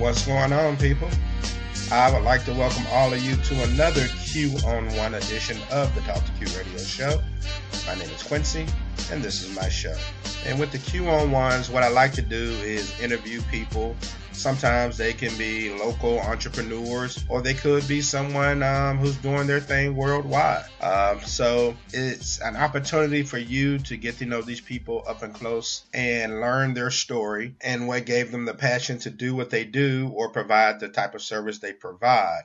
What's going on, people? I would like to welcome all of you to another Q on One edition of the Talk to Q Radio Show. My name is Quincy, and this is my show. And with the Q on Ones, what I like to do is interview people Sometimes they can be local entrepreneurs, or they could be someone um, who's doing their thing worldwide. Um, so it's an opportunity for you to get to know these people up and close and learn their story and what gave them the passion to do what they do or provide the type of service they provide.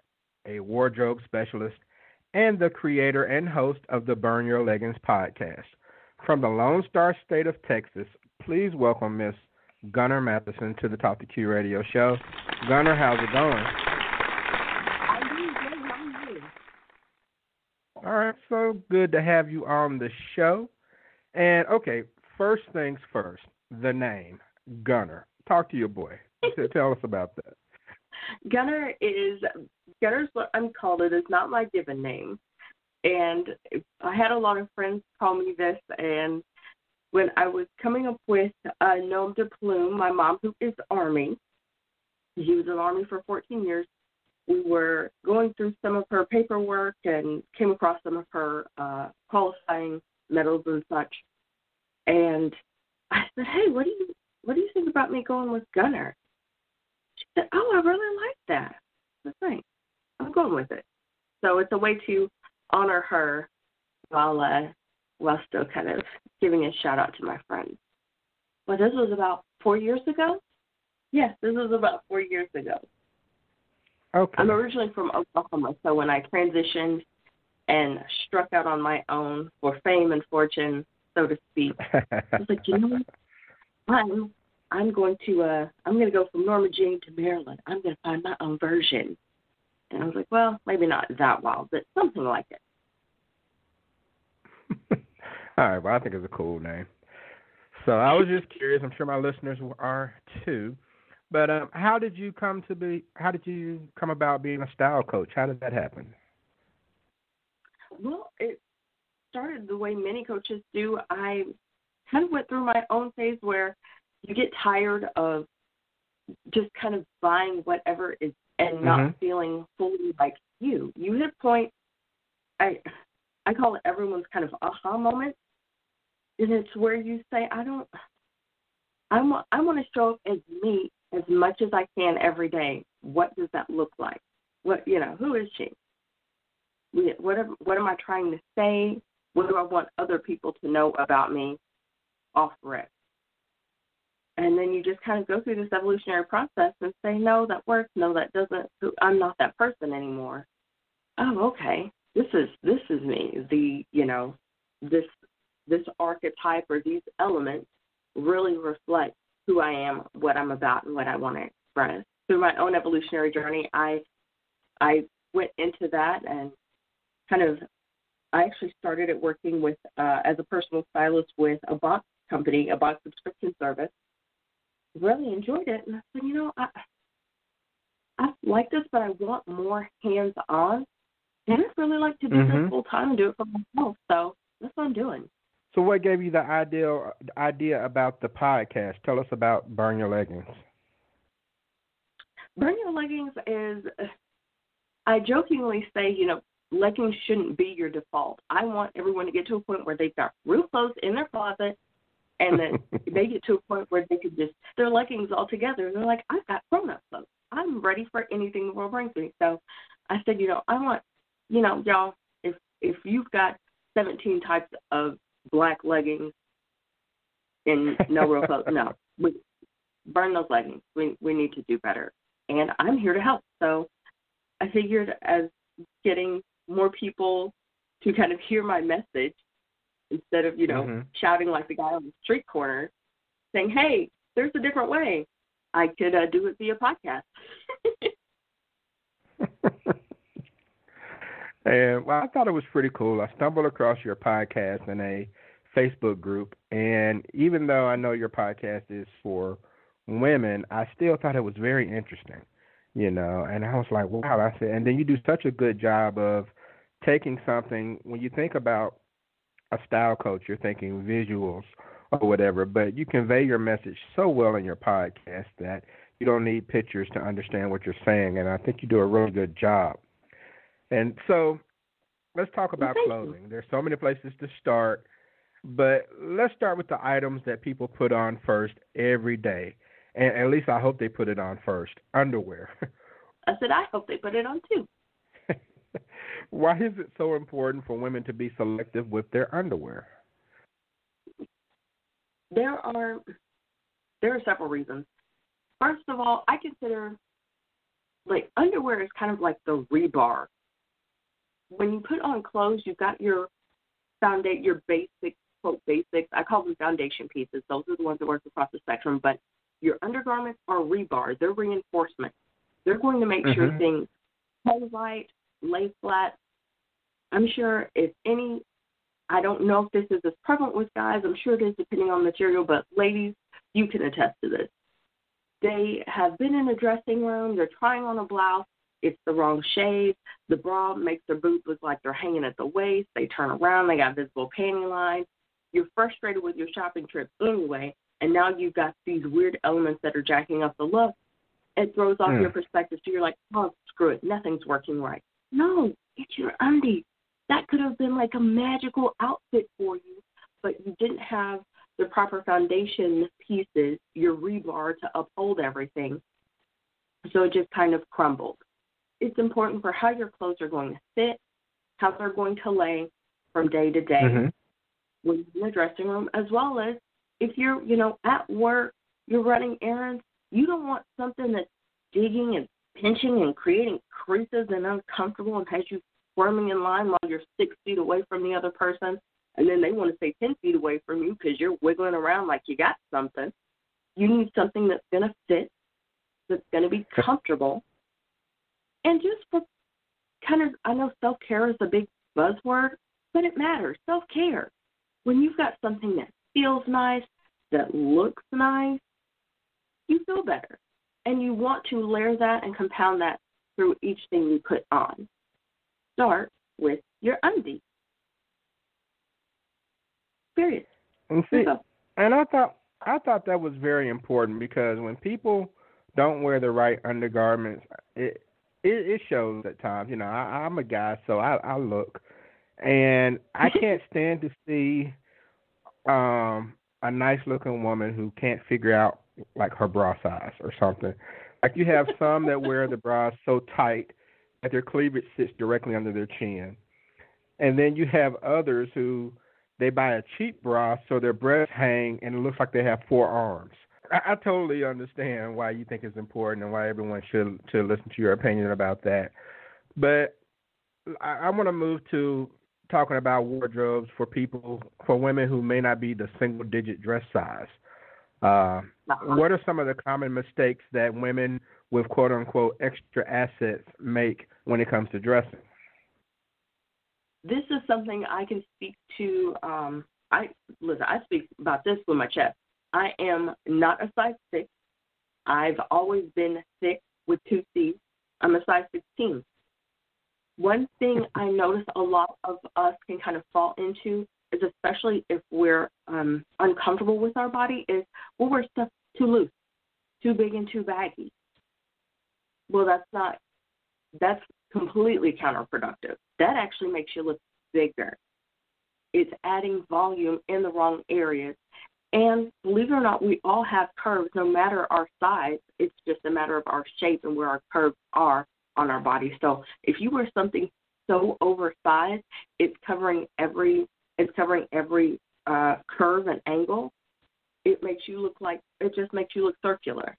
a wardrobe specialist, and the creator and host of the Burn Your Leggings podcast. From the Lone Star State of Texas, please welcome Miss Gunner Mattheson to the Talk to Q radio show. Gunner, how's it going? All right, so good to have you on the show. And okay, first things first, the name Gunner. Talk to your boy. Tell us about that. Gunner is Gunner's what I'm called. It is not my given name, and I had a lot of friends call me this. And when I was coming up with uh, Nom de Plume, my mom, who is Army, he was in Army for 14 years. We were going through some of her paperwork and came across some of her uh, qualifying medals and such. And I said, "Hey, what do you what do you think about me going with Gunner?" Said, "Oh, I really like that." The thing, I'm going with it. So it's a way to honor her while uh, while still kind of giving a shout out to my friends. Well, this was about four years ago. Yes, this was about four years ago. Okay. I'm originally from Oklahoma, so when I transitioned and struck out on my own for fame and fortune, so to speak, I was like, you know what? I'm I'm going to uh I'm going to go from Norma Jean to Marilyn. I'm going to find my own version. And I was like, well, maybe not that wild, but something like it. All right, well, I think it's a cool name. So I was just curious. I'm sure my listeners are too. But um, how did you come to be? How did you come about being a style coach? How did that happen? Well, it started the way many coaches do. I kind of went through my own phase where you get tired of just kind of buying whatever is and not Mhm. feeling fully like you. You hit a point. I I call it everyone's kind of aha moment, and it's where you say, I don't. I want I want to show up as me as much as I can every day. What does that look like? What you know? Who is she? What am, what am I trying to say? What do I want other people to know about me off rip? And then you just kind of go through this evolutionary process and say, no, that works. No, that doesn't. I'm not that person anymore. Oh, okay. This is this is me. The you know this this archetype or these elements really reflect who I am, what I'm about, and what I want to express. Through my own evolutionary journey, I I went into that and kind of I actually started at working with uh, as a personal stylist with a box company, a box subscription service. Really enjoyed it, and I said, you know, I I like this, but I want more hands on, and I'd really like to do Mhm. this full time and do it for myself. So that's what I'm doing. So, what gave you the idea the idea about the podcast? Tell us about Burn Your Leggings. Burn Your Leggings is, I jokingly say, you know, leggings shouldn't be your default. I want everyone to get to a point where they've got real clothes in their closet and then they get to a point where they can just their leggings all together and they're like, I've got grown up clothes. I'm ready for anything the world brings me. So I said, you know, I want you know, y'all, if if you've got seventeen types of black leggings and no real clothes, no. We burn those leggings. We we need to do better. And I'm here to help. So I figured as getting more people to kind of hear my message instead of, you know, Mhm. shouting like the guy on the street corner, saying, Hey, there's a different way. I could uh, do it via podcast. and well, I thought it was pretty cool. I stumbled across your podcast in a Facebook group, and even though I know your podcast is for women, I still thought it was very interesting. You know, and I was like, wow, I said, and then you do such a good job of taking something when you think about a style coach, you're thinking visuals or whatever, but you convey your message so well in your podcast that you don't need pictures to understand what you're saying, and I think you do a really good job. And so, let's talk about clothing. There's so many places to start, but let's start with the items that people put on first every day. And at least I hope they put it on first. Underwear. I said I hope they put it on too. Why is it so important for women to be selective with their underwear? There are there are several reasons. First of all, I consider like underwear is kind of like the rebar. When you put on clothes, you've got your foundation, your basic quote basics. I call them foundation pieces. Those are the ones that work across the spectrum. But your undergarments are rebar. They're reinforcement. They're going to make mm-hmm. sure things hold right, lay flat. I'm sure if any, I don't know if this is as prevalent with guys. I'm sure it is depending on material, but ladies, you can attest to this. They have been in a dressing room. They're trying on a blouse. It's the wrong shade. The bra makes their boobs look like they're hanging at the waist. They turn around. They got visible panty lines. You're frustrated with your shopping trip anyway, and now you've got these weird elements that are jacking up the look. It throws off mm. your perspective. So you're like, oh, screw it. Nothing's working right. No, it's your undies. That could have been like a magical outfit for you, but you didn't have the proper foundation pieces, your rebar to uphold everything. So it just kind of crumbled. It's important for how your clothes are going to fit, how they're going to lay from day to day mm-hmm. when you're in the dressing room, as well as if you're, you know, at work, you're running errands, you don't want something that's digging and pinching and creating creases and uncomfortable and has you squirming in line while you're six feet away from the other person and then they want to stay 10 feet away from you because you're wiggling around like you got something. You need something that's going to fit, that's going to be comfortable. And just for kind of, I know self care is a big buzzword, but it matters. Self care. When you've got something that feels nice, that looks nice, you feel better. And you want to layer that and compound that through each thing you put on. Start with your undies. Period. And see, and I thought I thought that was very important because when people don't wear the right undergarments, it it, it shows at times. You know, I, I'm a guy, so I, I look, and I can't stand to see um a nice looking woman who can't figure out like her bra size or something. Like you have some that wear the bras so tight that their cleavage sits directly under their chin. And then you have others who they buy a cheap bra so their breasts hang and it looks like they have four arms. I, I totally understand why you think it's important and why everyone should should listen to your opinion about that. But I, I want to move to talking about wardrobes for people for women who may not be the single digit dress size. Uh, what are some of the common mistakes that women with quote unquote extra assets make when it comes to dressing? this is something I can speak to. Um, I listen. I speak about this with my chest. I am not a size six. I've always been thick with two C's. I'm a size 16. One thing I notice a lot of us can kind of fall into is especially if we're um, uncomfortable with our body is we'll wear stuff too loose, too big and too baggy. Well, that's not that's completely counterproductive. That actually makes you look bigger. It's adding volume in the wrong areas. And believe it or not, we all have curves no matter our size. It's just a matter of our shape and where our curves are on our body. So if you wear something so oversized, it's covering every it's covering every uh, curve and angle. It makes you look like it just makes you look circular.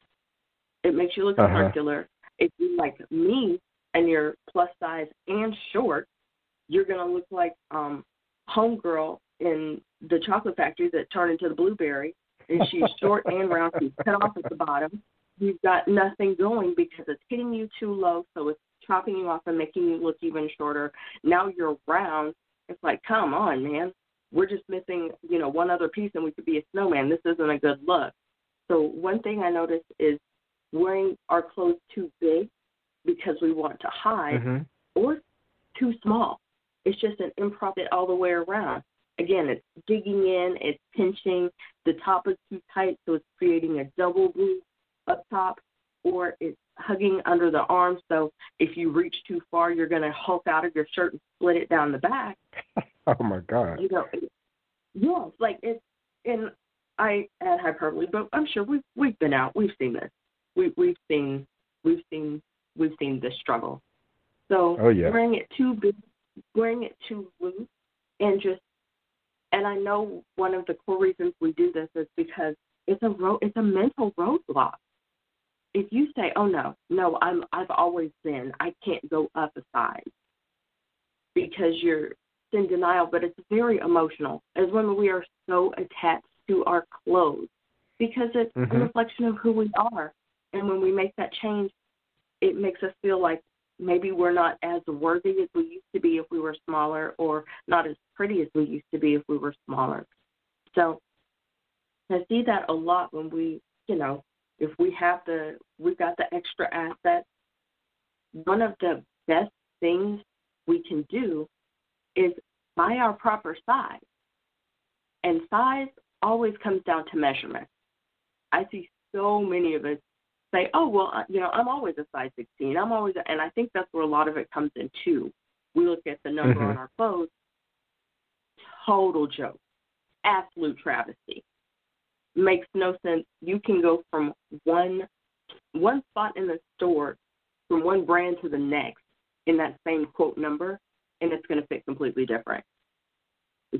It makes you look uh-huh. circular. If you like me, and you're plus size and short, you're going to look like um homegirl in the chocolate factory that turned into the blueberry. And she's short and round. She's cut off at the bottom. You've got nothing going because it's hitting you too low, so it's chopping you off and making you look even shorter. Now you're round. It's like, come on, man. We're just missing, you know, one other piece and we could be a snowman. This isn't a good look. So one thing I noticed is wearing our clothes too big because we want to hide mm-hmm. or too small. It's just an improv all the way around. Again, it's digging in, it's pinching. The top is too tight, so it's creating a double boob up top, or it's hugging under the arms. So if you reach too far, you're going to hulk out of your shirt and split it down the back. oh my God! You know, yes, like it's. And I add hyperbole, but I'm sure we've we've been out, we've seen this, we we've seen we've seen we've seen this struggle. So oh, yeah. wearing it too big, wearing it too loose, and just and I know one of the core reasons we do this is because it's a road, it's a mental roadblock. If you say, "Oh no, no, I'm I've always been, I can't go up a size," because you're in denial, but it's very emotional. As women, we are so attached to our clothes because it's mm-hmm. a reflection of who we are. And when we make that change, it makes us feel like maybe we're not as worthy as we used to be if we were smaller, or not as pretty as we used to be if we were smaller. So I see that a lot when we, you know, if we have the, we've got the extra assets. One of the best things we can do is buy our proper size. And size always comes down to measurement. I see so many of us say, "Oh, well, you know, I'm always a size 16. I'm always," a, and I think that's where a lot of it comes in too. We look at the number mm-hmm. on our clothes. Total joke, absolute travesty. Makes no sense. You can go from one one spot in the store, from one brand to the next, in that same quote number, and it's going to fit completely different.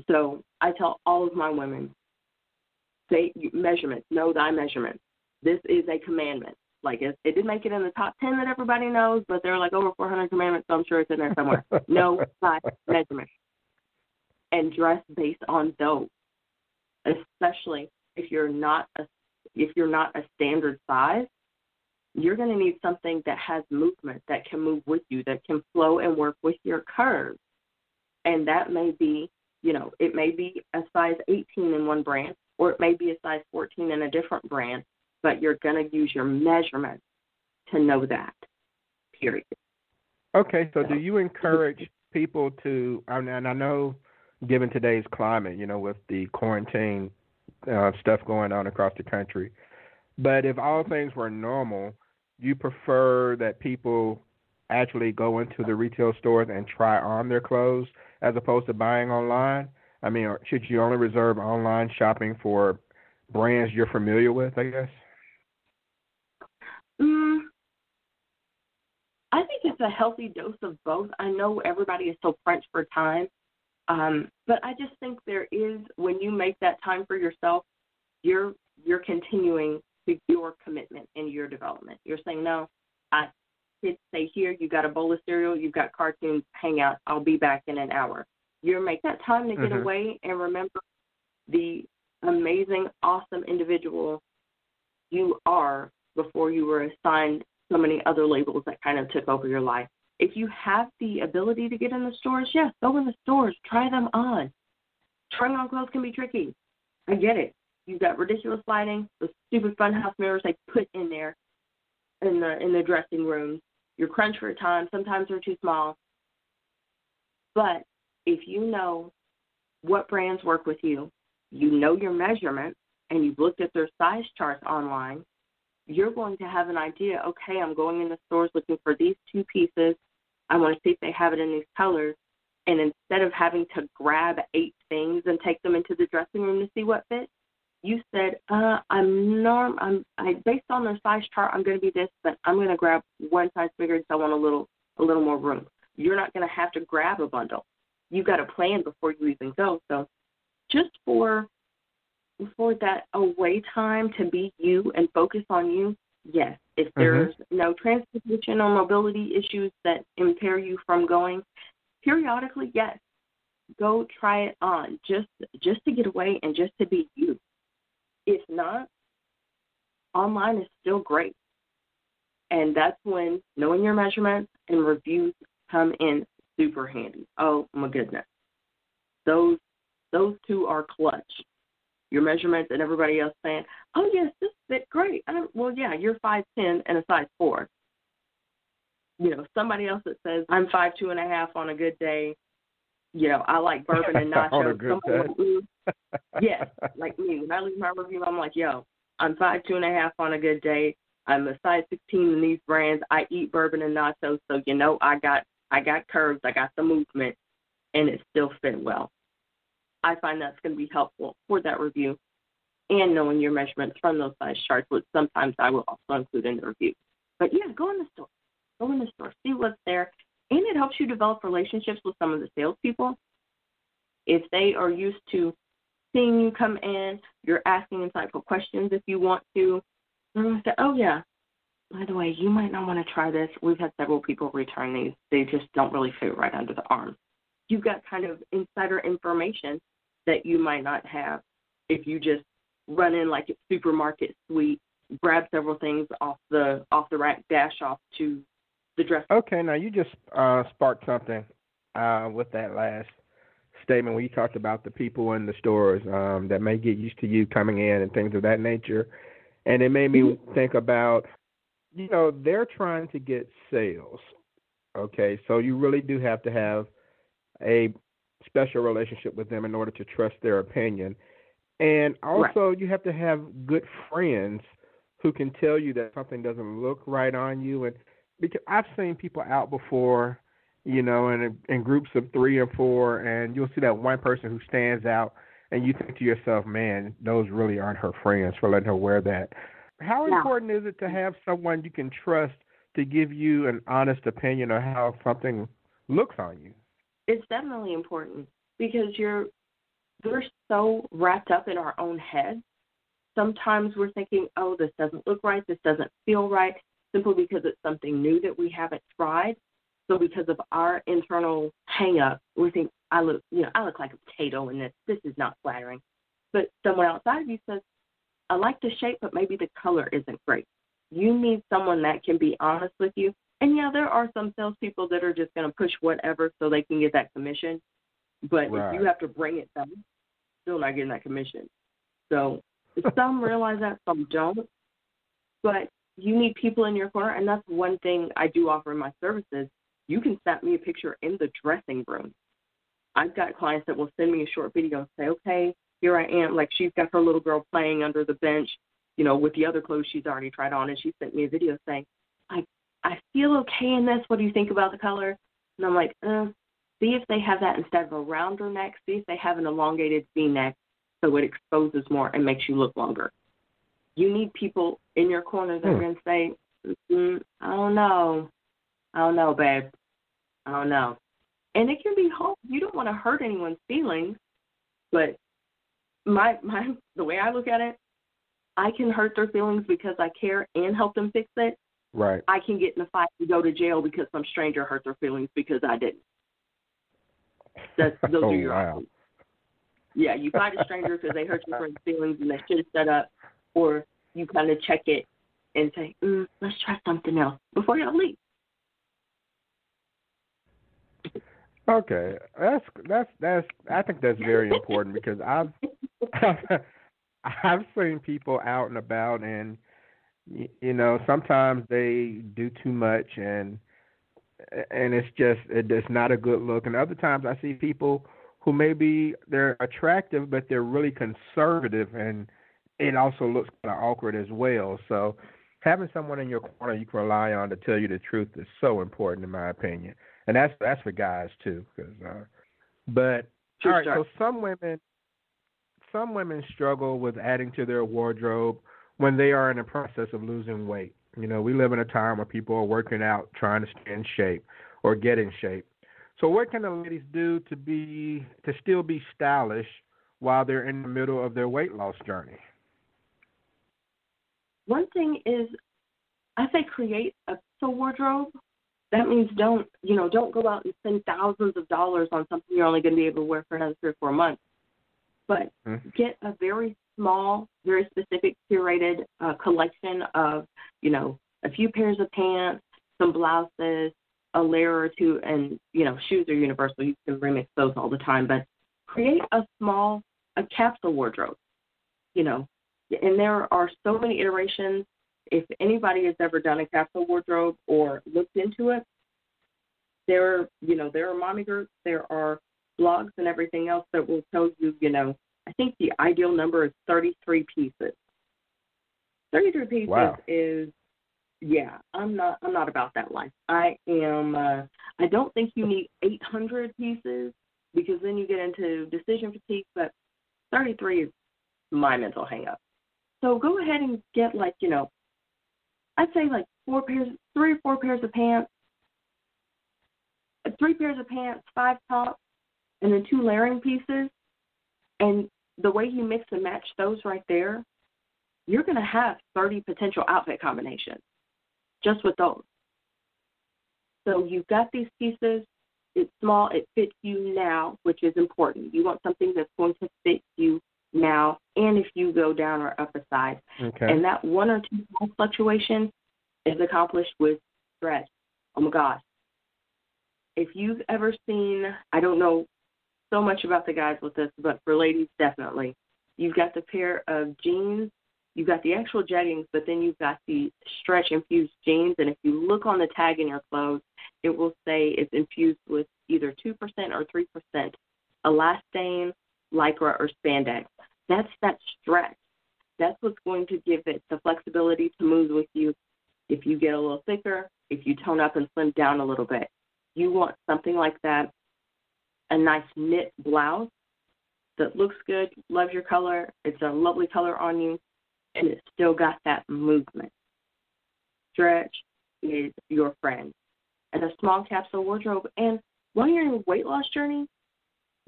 So I tell all of my women, say measurements, know thy measurements. This is a commandment. Like it, it didn't make it in the top ten that everybody knows, but there are like over 400 commandments, so I'm sure it's in there somewhere. know thy measurements and dress based on those. Especially if you're not a if you're not a standard size, you're going to need something that has movement, that can move with you, that can flow and work with your curves. And that may be, you know, it may be a size 18 in one brand, or it may be a size 14 in a different brand, but you're going to use your measurements to know that, period. Okay, so do you encourage people to, and I know given today's climate, you know, with the quarantine uh, stuff going on across the country, but if all things were normal, you prefer that people actually go into the retail stores and try on their clothes as opposed to buying online? I mean, should you only reserve online shopping for brands you're familiar with, I guess? Mm, I think it's a healthy dose of both. I know everybody is so crunched for time, um, but I just think there is when you make that time for yourself, you're you're continuing to your commitment and your development. You're saying, no, I kids stay here. You got a bowl of cereal. You've got cartoons. Hang out. I'll be back in an hour. You make that time to get mm-hmm. away and remember the amazing, awesome individual you are before you were assigned so many other labels that kind of took over your life. If you have the ability to get in the stores, yes, go in the stores, try them on. Trying on clothes can be tricky. I get it. You've got ridiculous lighting, the stupid funhouse mirrors they put in there in the in the dressing rooms. You're crunched for time. Sometimes they're too small. But if you know what brands work with you, you know your measurements, and you've looked at their size charts online, you're going to have an idea. Okay, I'm going in the stores looking for these two pieces. I want to see if they have it in these colors. And instead of having to grab eight things and take them into the dressing room to see what fits, you said, uh, I'm norm I'm I based on their size chart I'm gonna be this, but I'm gonna grab one size bigger because I want a little a little more room. You're not gonna have to grab a bundle. You've got a plan before you even go. So just for for that away time to be you and focus on you, yes. If there's mm-hmm. no transportation or mobility issues that impair you from going, periodically, yes. Go try it on just just to get away and just to be you. If not, online is still great. And that's when knowing your measurements and reviews come in super handy. Oh my goodness. Those those two are clutch. Your measurements and everybody else saying, "Oh yes, this fit great." I'm, well, yeah, you're five ten and a size four. You know, somebody else that says I'm five two and a half on a good day. You know, I like bourbon and nachos. on a good day. yes, like me. When I leave my review, I'm like, "Yo, I'm five two and a half on a good day. I'm a size 16 in these brands. I eat bourbon and nachos, so you know I got I got curves, I got the movement, and it still fit well. I find that's going to be helpful for that review and knowing your measurements from those size charts, which sometimes I will also include in the review. But yeah, go in the store. Go in the store, see what's there, and it helps you develop relationships with some of the salespeople. If they are used to seeing you come in, you're asking insightful questions if you want to, they're going to say, oh, yeah, by the way, you might not want to try this. We've had several people return these. They just don't really fit right under the arm. You've got kind of insider information that you might not have if you just run in like a Supermarket Sweep, grab several things off the off the rack, dash off to the dress. Okay, now you just uh, sparked something uh, with that last statement when you talked about the people in the stores um, that may get used to you coming in and things of that nature, and it made me mm-hmm. think about, you know, they're trying to get sales. Okay, so you really do have to have a special relationship with them in order to trust their opinion. And also, right. you have to have good friends who can tell you that something doesn't look right on you. And because I've seen people out before, you know, in in groups of three or four, and you'll see that one person who stands out, and you think to yourself, "Man, those really aren't her friends for letting her wear that." How yeah. important is it to have someone you can trust to give you an honest opinion of how something looks on you? It's definitely important because you're we're so wrapped up in our own heads. Sometimes we're thinking, oh, this doesn't look right, this doesn't feel right, simply because it's something new that we haven't tried. So because of our internal hang up, we think I look you know, I look like a potato in this. This is not flattering. But someone outside of you says, I like the shape, but maybe the color isn't great. You need someone that can be honest with you and yeah, there are some salespeople that are just going to push whatever so they can get that commission. But right. if you have to bring it down, still not getting that commission. So some realize that, some don't. But you need people in your corner, and that's one thing I do offer in my services. You can snap me a picture in the dressing room. I've got clients that will send me a short video and say, okay, here I am. Like she's got her little girl playing under the bench, you know, with the other clothes she's already tried on, and she sent me a video saying, I I feel okay in this. What do you think about the color? And I'm like, uh, see if they have that instead of a rounder neck. See if they have an elongated V neck so it exposes more and makes you look longer. You need people in your corner that are hmm. going to say, mm, I don't know. I don't know, babe. I don't know. And it can be hard. You don't want to hurt anyone's feelings, but my my the way I look at it, I can hurt their feelings because I care and help them fix it. Right. I can get in a fight and go to jail because some stranger hurt their feelings because I didn't. That's those oh, are your wow. options. Yeah, you fight a stranger because they hurt your feelings and they should have set up, or you kind of check it and say, mm, "Let's try something else" before you leave. Okay, that's that's that's. I think that's very important because I've I've seen people out and about and you know sometimes they do too much and and it's just it's not a good look. And other times i see people who maybe they're attractive but they're really conservative and it also looks kind of awkward as well. So having someone in your corner you can rely on to tell you the truth is so important in my opinion. And that's that's for guys too cause, uh, but all right so some women some women struggle with adding to their wardrobe when they are in the process of losing weight. You know, we live in a time where people are working out, trying to stay in shape or get in shape. So, what can the ladies do to be to still be stylish while they're in the middle of their weight loss journey? One thing is, I say create a wardrobe. That means don't you know don't go out and spend thousands of dollars on something you're only going to be able to wear for another three or four months. But mm-hmm. get a very small, very specific curated uh, collection of, you know, a few pairs of pants, some blouses, a layer or two, and you know, shoes are universal. You can remix those all the time, but create a small a capsule wardrobe. You know, and there are so many iterations. If anybody has ever done a capsule wardrobe or looked into it, there are you know there are mommy groups, there are blogs and everything else that will tell you you know I think the ideal number is 33 pieces. 33 pieces wow. is yeah, I'm not I'm not about that life. I am uh I don't think you need 800 pieces because then you get into decision fatigue, but 33 is my mental hang up. So go ahead and get like, you know, I'd say like four pairs, three or four pairs of pants, three pairs of pants, five tops, and then two layering pieces. And the way you mix and match those right there, you're going to have 30 potential outfit combinations just with those. So you've got these pieces. It's small. It fits you now, which is important. You want something that's going to fit you now, and if you go down or up a size. Okay. And that one or two fluctuation is accomplished with stretch. Oh my gosh. If you've ever seen, I don't know so much about the guys with this, but for ladies, definitely. You've got the pair of jeans you've got the actual jeggings, but then you've got the stretch infused jeans. And if you look on the tag in your clothes, it will say it's infused with either 2% or 3% elastane, lycra, or spandex. That's that stretch. That's what's going to give it the flexibility to move with you if you get a little thicker, if you tone up and slim down a little bit. You want something like that, a nice knit blouse that looks good, love your color, it's a lovely color on you, and it's still got that movement. Stretch is your friend. And a small capsule wardrobe. And while you're in a weight loss journey,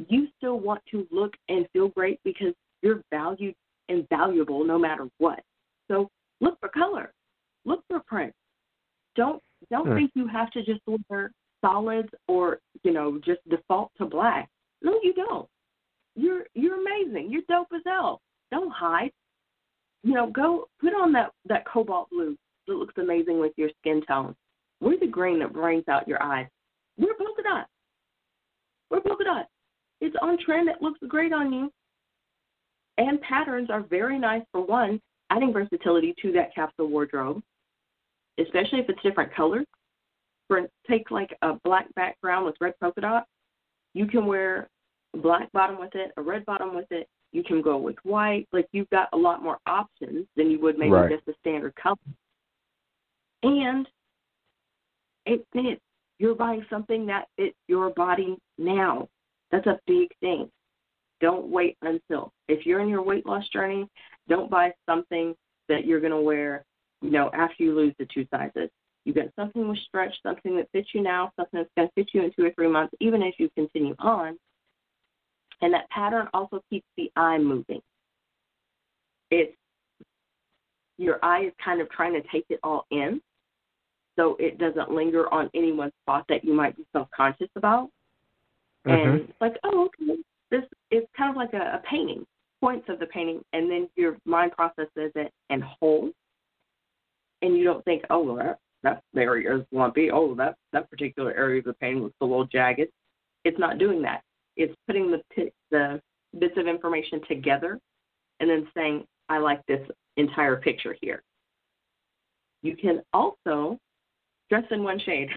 you still want to look and feel great because you're valued and valuable no matter what. So look for color. Look for print. Don't don't hmm. think you have to just wear solids or, you know, just default to black. No, you don't. You're you're amazing. You're dope as hell. Don't hide you know, go put on that that cobalt blue that looks amazing with your skin tone. Wear the green that brings out your eyes. Wear polka dot. Wear polka dot. It's on trend. It looks great on you. And patterns are very nice for one, adding versatility to that capsule wardrobe, especially if it's different colors. For take like a black background with red polka dots. you can wear a black bottom with it, a red bottom with it, you can go with white. Like you've got a lot more options than you would maybe right. just a standard color. And it fits. You're buying something that fits your body now. That's a big thing. Don't wait until. If you're in your weight loss journey, don't buy something that you're going to wear, you know, after you lose the two sizes. You get something with stretch, something that fits you now, something that's going to fit you in two or three months, even as you continue on. And that pattern also keeps the eye moving. It's your eye is kind of trying to take it all in so it doesn't linger on any one spot that you might be self conscious about. Mm-hmm. And it's like, oh, okay. This is kind of like a, a painting, points of the painting, and then your mind processes it and whole. And you don't think, oh, well, that, area is lumpy. Oh, that, that particular area of the painting looks a little jagged. It's not doing that. It's putting the the bits of information together and then saying, I like this entire picture here. You can also dress in one shade.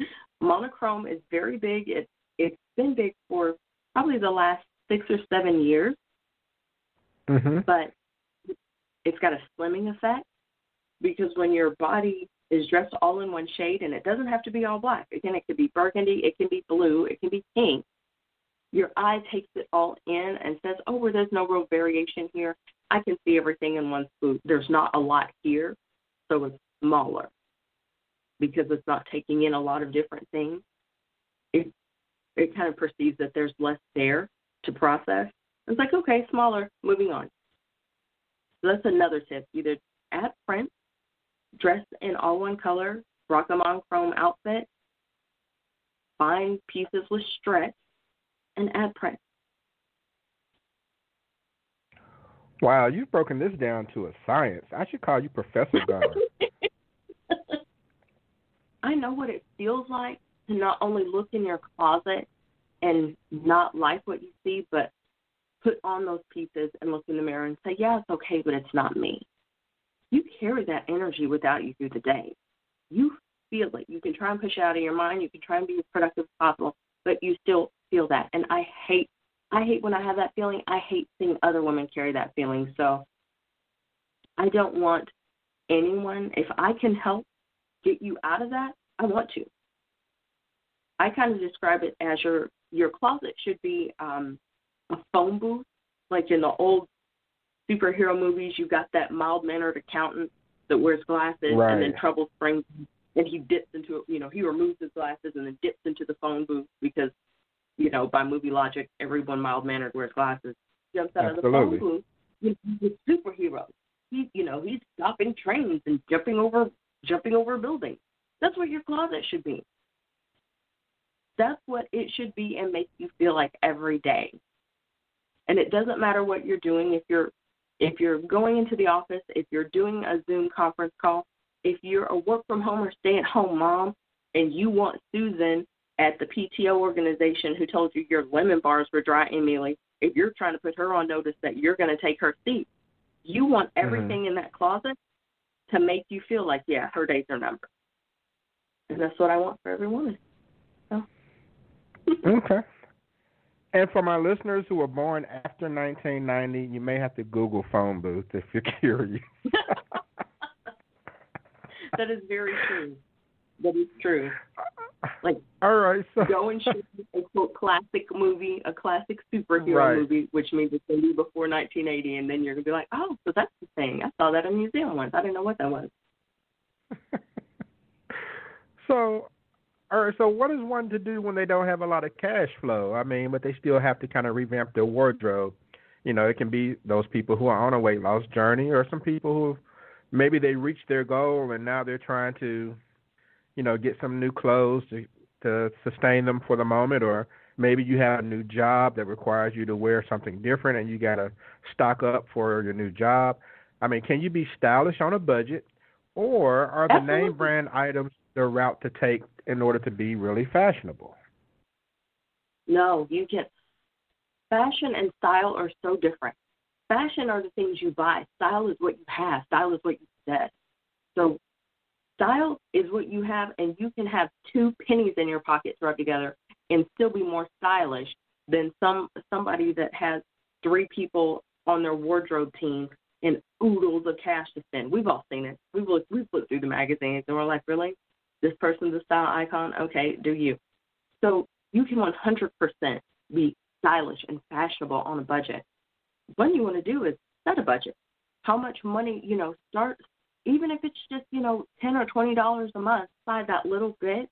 Monochrome is very big. It, it's been big for probably the last six or seven years, mm-hmm. but it's got a slimming effect because when your body is dressed all in one shade, and it doesn't have to be all black. Again, it could be burgundy, it can be blue, it can be pink your eye takes it all in and says, oh, well, there's no real variation here. I can see everything in one swoop. There's not a lot here, so it's smaller because it's not taking in a lot of different things. It it kind of perceives that there's less there to process. It's like, okay, smaller, moving on. So that's another tip. Either add print, dress in all one color, rock a monochrome outfit, find pieces with stretch, and add print. Wow, you've broken this down to a science. I should call you Professor Gunner. I know what it feels like to not only look in your closet and not like what you see, but put on those pieces and look in the mirror and say, yeah, it's okay, but it's not me. You carry that energy without you through the day. You feel it. You can try and push it out of your mind. You can try and be as productive as possible, but you still feel that. And I hate, I hate when I have that feeling. I hate seeing other women carry that feeling. So I don't want anyone. If I can help get you out of that, I want to. I kind of describe it as your your closet should be um, a phone booth, like in the old superhero movies. you've got that mild mannered accountant that wears glasses, right. and then trouble springs, and he dips into you know he removes his glasses and then dips into the phone booth because you know by movie logic everyone mild mannered wears glasses. Jumps out Absolutely. of the phone booth. He's a superhero. He you know he's stopping trains and jumping over jumping over buildings. That's what your closet should be. That's what it should be and make you feel like every day. And it doesn't matter what you're doing if you're if you're going into the office, if you're doing a Zoom conference call, if you're a work from home or stay at home mom and you want Susan at the PTO organization who told you your lemon bars were dry Emily, if you're trying to put her on notice that you're going to take her seat, you want Mm-hmm. everything in that closet to make you feel like, yeah, her days are numbered. And that's what I want for every woman. So. Okay. And for my listeners who were born after 1990, you may have to Google phone booth if you're curious. that is very true. That is true. Like All right, so go and shoot a quote classic movie, a classic superhero Right. movie, which means it's gonna be before 1980, and then you're gonna be like, oh, so that's the thing. I saw that in a museum once. I didn't know what that was. so, all right. So, what is one to do when they don't have a lot of cash flow? I mean, but they still have to kind of revamp their wardrobe. You know, it can be those people who are on a weight loss journey, or some people who maybe they reached their goal and now they're trying to, you know, get some new clothes to to sustain them for the moment, or maybe you have a new job that requires you to wear something different and you got to stock up for your new job. I mean, can you be stylish on a budget, or are the Absolutely. name brand items the route to take in order to be really fashionable? No, you can. Fashion and style are so different. Fashion are the things you buy. Style is what you have. Style is what you possess. So, style is what you have, and you can have two pennies in your pocket rubbed together and still be more stylish than some somebody that has three people on their wardrobe team and oodles of cash to spend. We've all seen it. We've looked, we've looked through the magazines and we're like, really, this person's a style icon? Okay, do you? So you can 100% be stylish and fashionable on a budget. What you want to do is set a budget. How much money, you know, start, even if it's just, you know, 10 or $20 a month, buy that little bit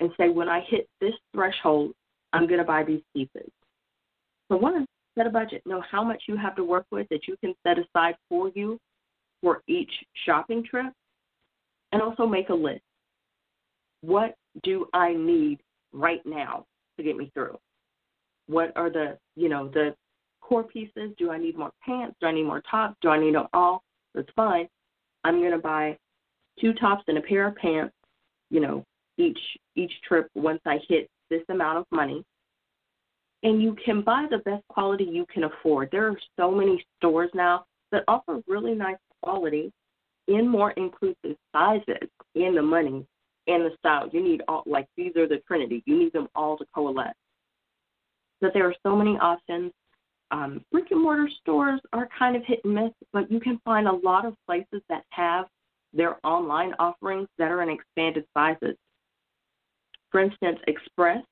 and say, when I hit this threshold, I'm going to buy these pieces. So one, set a budget. Know how much you have to work with that you can set aside for you for each shopping trip. And also make a list. What do I need right now to get me through? What are the, you know, the core pieces? Do I need more pants? Do I need more tops? Do I need them all? That's fine. I'm going to buy two tops and a pair of pants, you know, each each trip once I hit this amount of money. And you can buy the best quality you can afford. There are so many stores now that offer really nice quality in more inclusive sizes in the money and the style. You need all like these are the trinity. You need them all to coalesce. That there are so many options. Um, brick and mortar stores are kind of hit and miss, but you can find a lot of places that have their online offerings that are in expanded sizes. For instance, Express.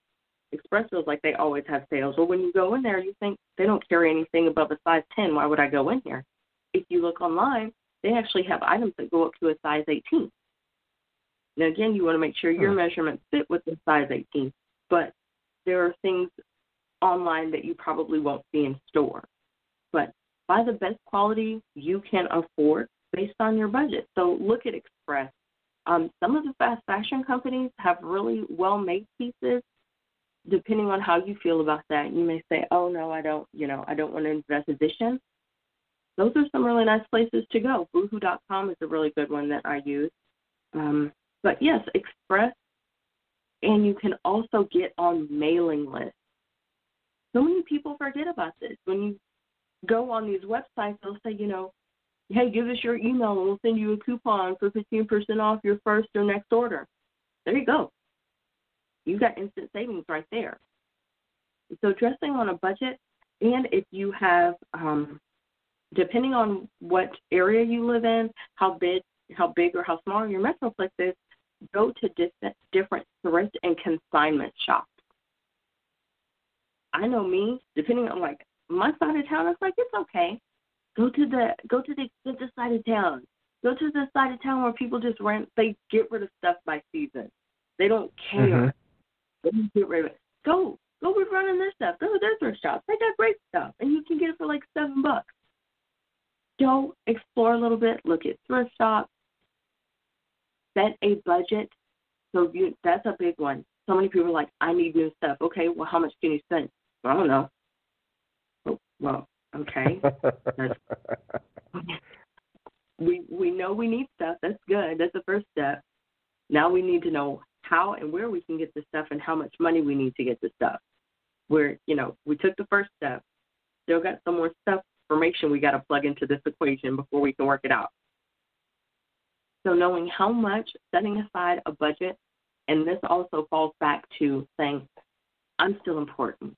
Express feels like they always have sales. Well, when you go in there, you think they don't carry anything above a size 10. Why would I go in here? If you look online, they actually have items that go up to a size 18. Now, again, you want to make sure your Hmm. measurements fit with the size 18, but there are things online that you probably won't see in store. But buy the best quality you can afford based on your budget. So look at Express. Um, some of the fast fashion companies have really well made pieces. Depending on how you feel about that, you may say, "Oh no, I don't. You know, I don't want to invest edition." Those are some really nice places to go. Boohoo.com is a really good one that I use. Um, But yes, express, and you can also get on mailing lists. So many people forget about this. When you go on these websites, they'll say, you know, hey, give us your email and we'll send you a coupon for 15% off your first or next order. There you go. You got instant savings right there. So dressing on a budget, and if you have, um, depending on what area you live in, how big, how big or how small your metroplex is, go to different different thrift and consignment shops. I know me, depending on like my side of town, it's like it's okay. Go to the go to the expensive side of town. Go to the side of town where people just rent. They get rid of stuff by season. They don't care. Mm-hmm. They just get rid of it. Go go be running their stuff. Go to their thrift shops. They got great stuff, and you can get it for like seven bucks. Go explore a little bit. Look at thrift shops. Set a budget. So you that's a big one. So many people are like, I need new stuff. Okay, well, how much can you spend? I don't know. Oh, well, okay. we we know we need stuff. That's good. That's the first step. Now we need to know how and where we can get the stuff and how much money we need to get the stuff. Where you know we took the first step. Still got some more stuff information we got to plug into this equation before we can work it out. So knowing how much, setting aside a budget, and this also falls back to saying, I'm still important.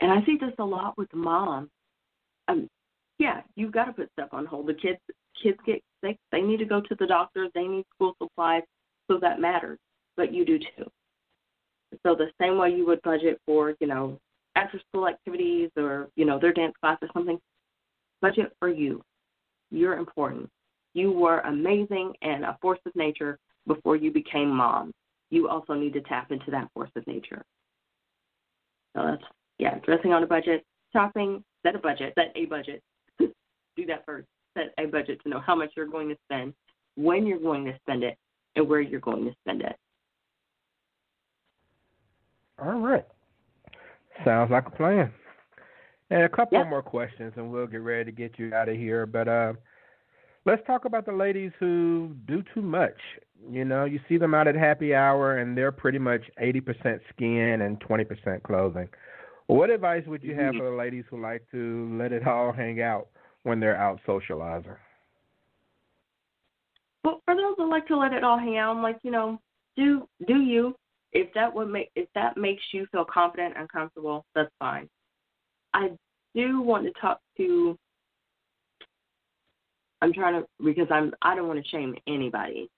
And I see this a lot with moms. Um, yeah, you've got to put stuff on hold. The kids kids get sick. They need to go to the doctor. They need school supplies. So that matters. But you do too. So the same way you would budget for, you know, after school activities or, you know, their dance class or something, budget for you. You're important. You were amazing and a force of nature before you became mom. You also need to tap into that force of nature. So that's yeah, dressing on a budget, shopping, set a budget, set a budget. Do that first. Set a budget to know how much you're going to spend, when you're going to spend it, and where you're going to spend it. All right. Sounds like a plan. And a couple yep. more questions, and we'll get ready to get you out of here. But uh, let's talk about the ladies who do too much. You know, you see them out at happy hour, and they're pretty much 80% skin and 20% clothing. What advice would you have mm-hmm. for the ladies who like to let it all hang out when they're out socializing? Well, for those that like to let it all hang out, I'm like, you know, do do you? If that would make if that makes you feel confident and comfortable, that's fine. I do want to talk to. I'm trying to because I'm I don't want to shame anybody,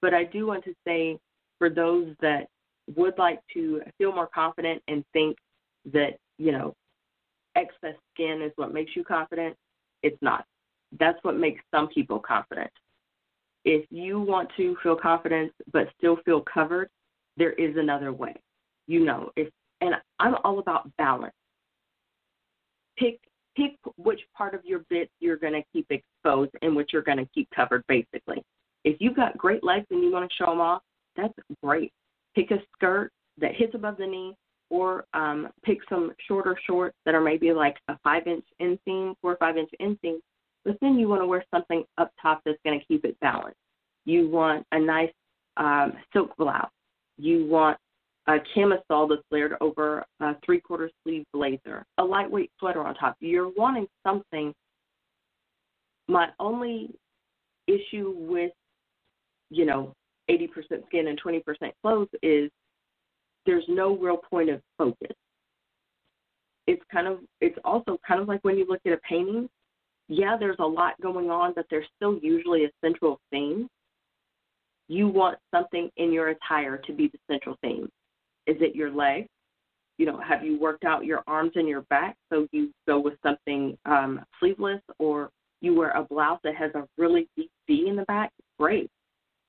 but I do want to say for those that would like to feel more confident and think that, you know, excess skin is what makes you confident. It's not. That's what makes some people confident. If you want to feel confident but still feel covered, there is another way. You know, if and I'm all about balance. Pick pick which part of your bit you're going to keep exposed and which you're going to keep covered basically. If you've got great legs and you want to show them off, that's great. Pick a skirt that hits above the knee or um, pick some shorter shorts that are maybe like a five inch inseam, four or five inch inseam. But then you want to wear something up top that's going to keep it balanced. You want a nice um, silk blouse. You want a camisole that's layered over a three quarter sleeve blazer, a lightweight sweater on top. You're wanting something. My only issue with, you know, 80% skin and 20% clothes is there's no real point of focus. It's kind of it's also kind of like when you look at a painting. Yeah, there's a lot going on, but there's still usually a central theme. You want something in your attire to be the central theme. Is it your legs? You know, have you worked out your arms and your back so you go with something um, sleeveless, or you wear a blouse that has a really deep V in the back? Great.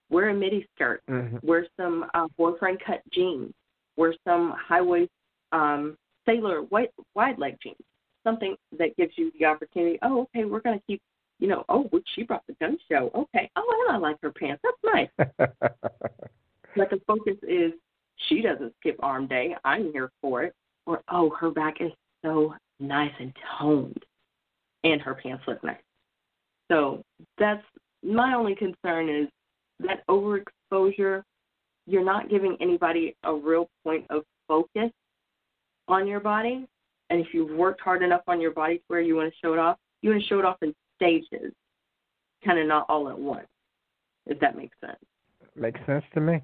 Wear a midi skirt. Mm-hmm. Wear some uh, boyfriend cut jeans wear some high waist um, sailor white wide leg jeans, something that gives you the opportunity. Oh, okay, we're going to keep. You know, oh, she brought the gun show. Okay, oh, and I like her pants. That's nice. but the focus is she doesn't skip arm day. I'm here for it. Or oh, her back is so nice and toned, and her pants look nice. So that's my only concern is that overexposure, you're not giving anybody a real point of focus on your body. And if you've worked hard enough on your body to where you want to show it off, you want to show it off in stages, kind of not all at once, if that makes sense. Makes sense to me.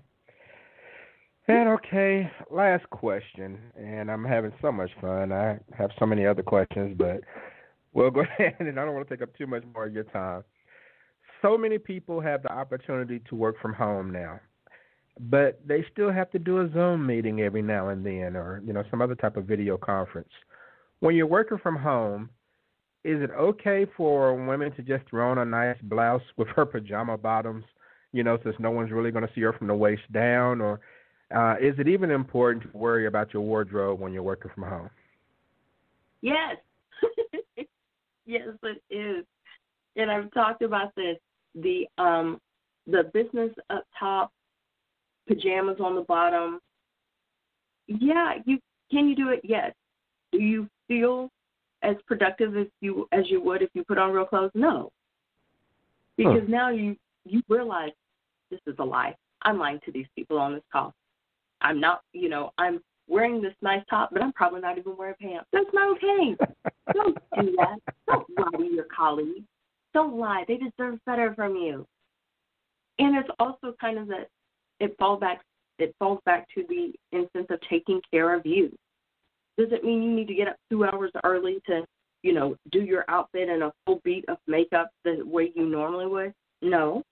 And okay, last question, and I'm having so much fun. I have so many other questions, but we'll go ahead, and I don't want to take up too much more of your time. So many people have the opportunity to work from home now, but they still have to do a Zoom meeting every now and then, or you know some other type of video conference. When you're working from home, is it okay for women to just throw on a nice blouse with her pajama bottoms, you know, since no one's really going to see her from the waist down, or uh, is it even important to worry about your wardrobe when you're working from home? Yes. yes, it is. And I've talked about this. The um the business up top, pajamas on the bottom. Yeah, you can you do it? Yes. Do you feel as productive as you as you would if you put on real clothes? No. Because huh. now you you realize this is a lie. I'm lying to these people on this call. I'm not, you know, I'm wearing this nice top, but I'm probably not even wearing pants. That's not okay. Don't do that. Don't lie to your colleagues. Don't lie. They deserve better from you. And it's also kind of that it falls back it falls back to the instance of taking care of you. Does it mean you need to get up two hours early to, you know, do your outfit and a full beat of makeup the way you normally would? No.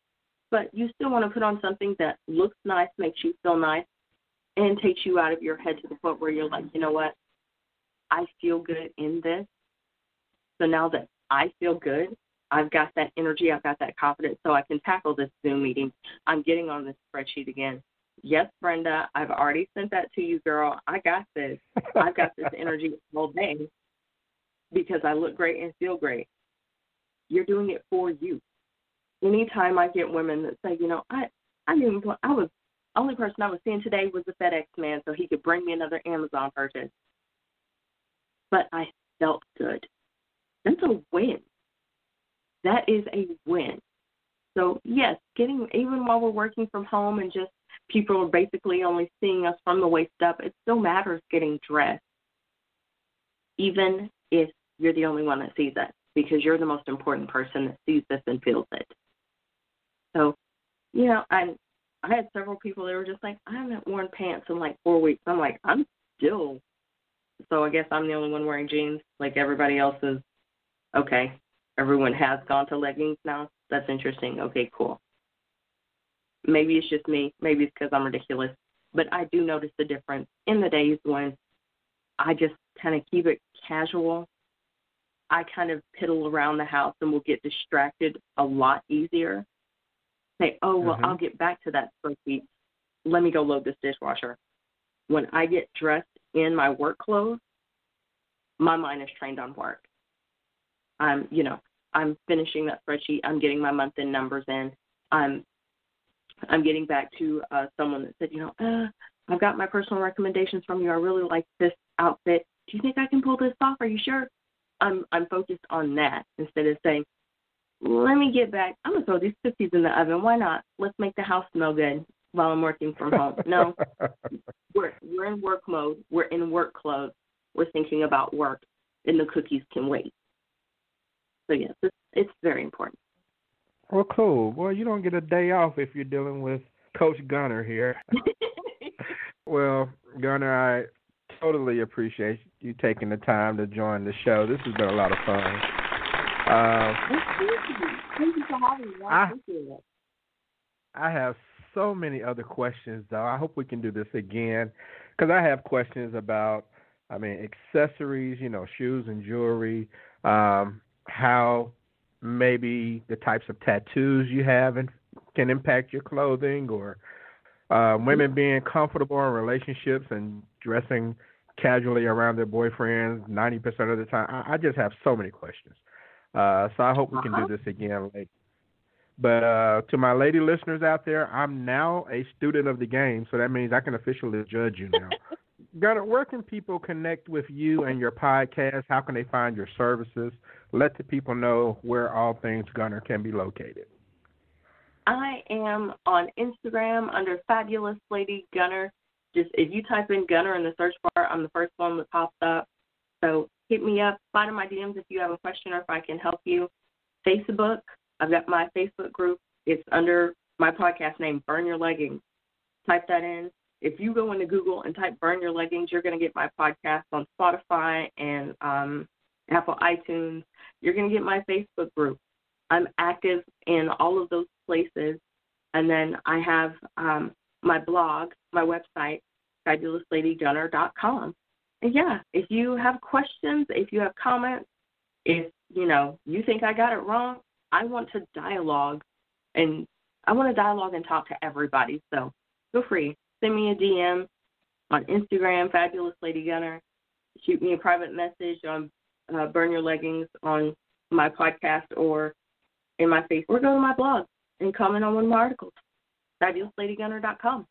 But you still want to put on something that looks nice, makes you feel nice, and takes you out of your head to the point where you're like, you know what? I feel good in this. So now that I feel good, I've got that energy, I've got that confidence, so I can tackle this Zoom meeting. I'm getting on this spreadsheet again. Yes, Brenda, I've already sent that to you, girl. I got this. I've got this energy all day because I look great and feel great. You're doing it for you. Anytime I get women that say, you know, I I didn't I was only person I was seeing today was the FedEx man, so he could bring me another Amazon purchase. But I felt good. That's a win. That is a win. So yes, getting even while we're working from home and just people are basically only seeing us from the waist up, it still matters getting dressed. Even if you're the only one that sees it, because you're the most important person that sees this and feels it. So, you know, and I had several people that were just like, I haven't worn pants in like four weeks. I'm like, I'm still. So I guess I'm the only one wearing jeans. Like everybody else is. Okay, everyone has gone to leggings now. That's interesting. Okay, cool. Maybe it's just me. Maybe it's because I'm ridiculous. But I do notice the difference in the days when I just kind of keep it casual. I kind of piddle around the house and will get distracted a lot easier say, oh, well, mm-hmm. I'll get back to that spreadsheet. Let me go load this dishwasher. When I get dressed in my work clothes, my mind is trained on work. I'm, you know, I'm finishing that spreadsheet. I'm getting my month end numbers in. I'm, I'm getting back to uh, someone that said, you know, uh, I've got my personal recommendations from you. I really like this outfit. Do you think I can pull this off? Are you sure? I'm, I'm focused on that instead of saying, let me get back. I'm gonna throw these cookies in the oven. Why not? Let's make the house smell good while I'm working from home. No, we're we're in work mode. We're in work clothes. We're thinking about work, and the cookies can wait. So yes, it's, it's very important. Well, cool. Well, you don't get a day off if you're dealing with Coach Gunner here. well, Gunner, I totally appreciate you taking the time to join the show. This has been a lot of fun. Uh, Thank you for having me. I, I have so many other questions, though. I hope we can do this again because I have questions about, I mean, accessories, you know, shoes and jewelry, um, how maybe the types of tattoos you have and can impact your clothing, or uh, women being comfortable in relationships and dressing casually around their boyfriends 90% of the time. I, I just have so many questions. Uh, so I hope we can uh-huh. do this again. Like, but uh, to my lady listeners out there, I'm now a student of the game, so that means I can officially judge you now. Gunner, where can people connect with you and your podcast? How can they find your services? Let the people know where all things Gunner can be located. I am on Instagram under Fabulous Lady Gunner. Just if you type in Gunner in the search bar, I'm the first one that pops up. So hit me up, in my DMs if you have a question or if I can help you. Facebook, I've got my Facebook group. It's under my podcast name, Burn Your Leggings. Type that in. If you go into Google and type Burn Your Leggings, you're going to get my podcast on Spotify and um, Apple iTunes. You're going to get my Facebook group. I'm active in all of those places. And then I have um, my blog, my website, fabulousladygunner.com. Yeah, if you have questions, if you have comments, if you know you think I got it wrong, I want to dialogue and I want to dialogue and talk to everybody. So feel free, send me a DM on Instagram, Fabulous Lady Gunner. Shoot me a private message on uh, Burn Your Leggings on my podcast or in my face, or go to my blog and comment on one of my articles, fabulousladygunner.com.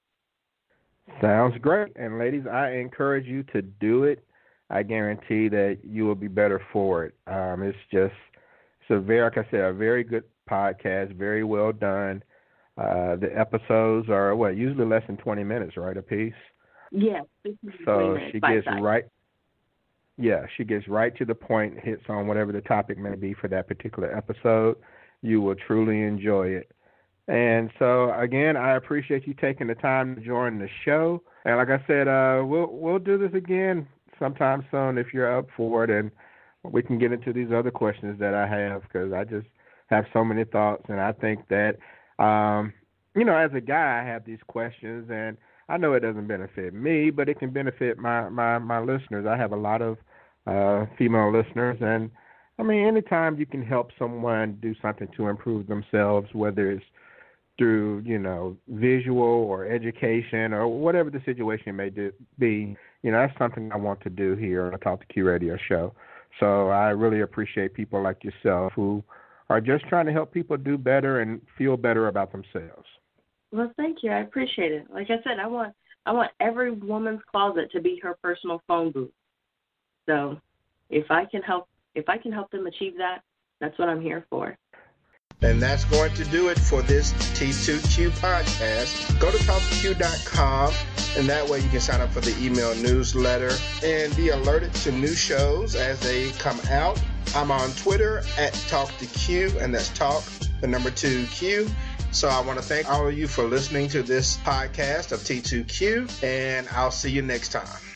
Sounds great. And ladies, I encourage you to do it. I guarantee that you will be better for it. Um, it's just, it's a very, like I said, a very good podcast, very well done. Uh, the episodes are what usually less than twenty minutes, right, a piece. Yes. So she gets right. Yeah, she gets right to the point, hits on whatever the topic may be for that particular episode. You will truly enjoy it. And so again, I appreciate you taking the time to join the show. And like I said, uh, we'll we'll do this again sometime soon if you're up for it, and we can get into these other questions that I have because I just have so many thoughts, and I think that um, you know, as a guy, I have these questions, and I know it doesn't benefit me, but it can benefit my my my listeners. I have a lot of uh, female listeners, and I mean, anytime you can help someone do something to improve themselves, whether it's through you know visual or education or whatever the situation may do, be you know that's something i want to do here on the talk to q radio show. So i really appreciate people like yourself who are just trying to help people do better and feel better about themselves. Well thank you. I appreciate it. Like i said i want i want every woman's closet to be her personal phone booth. So if i can help if i can help them achieve that that's what i'm here for and that's going to do it for this T2Q podcast. Go to talk2q.com, and that way you can sign up for the email newsletter and be alerted to new shows as they come out. I'm on Twitter at Talk2Q, and that's talk, the number two Q. So I want to thank all of you for listening to this podcast of T2Q, and I'll see you next time.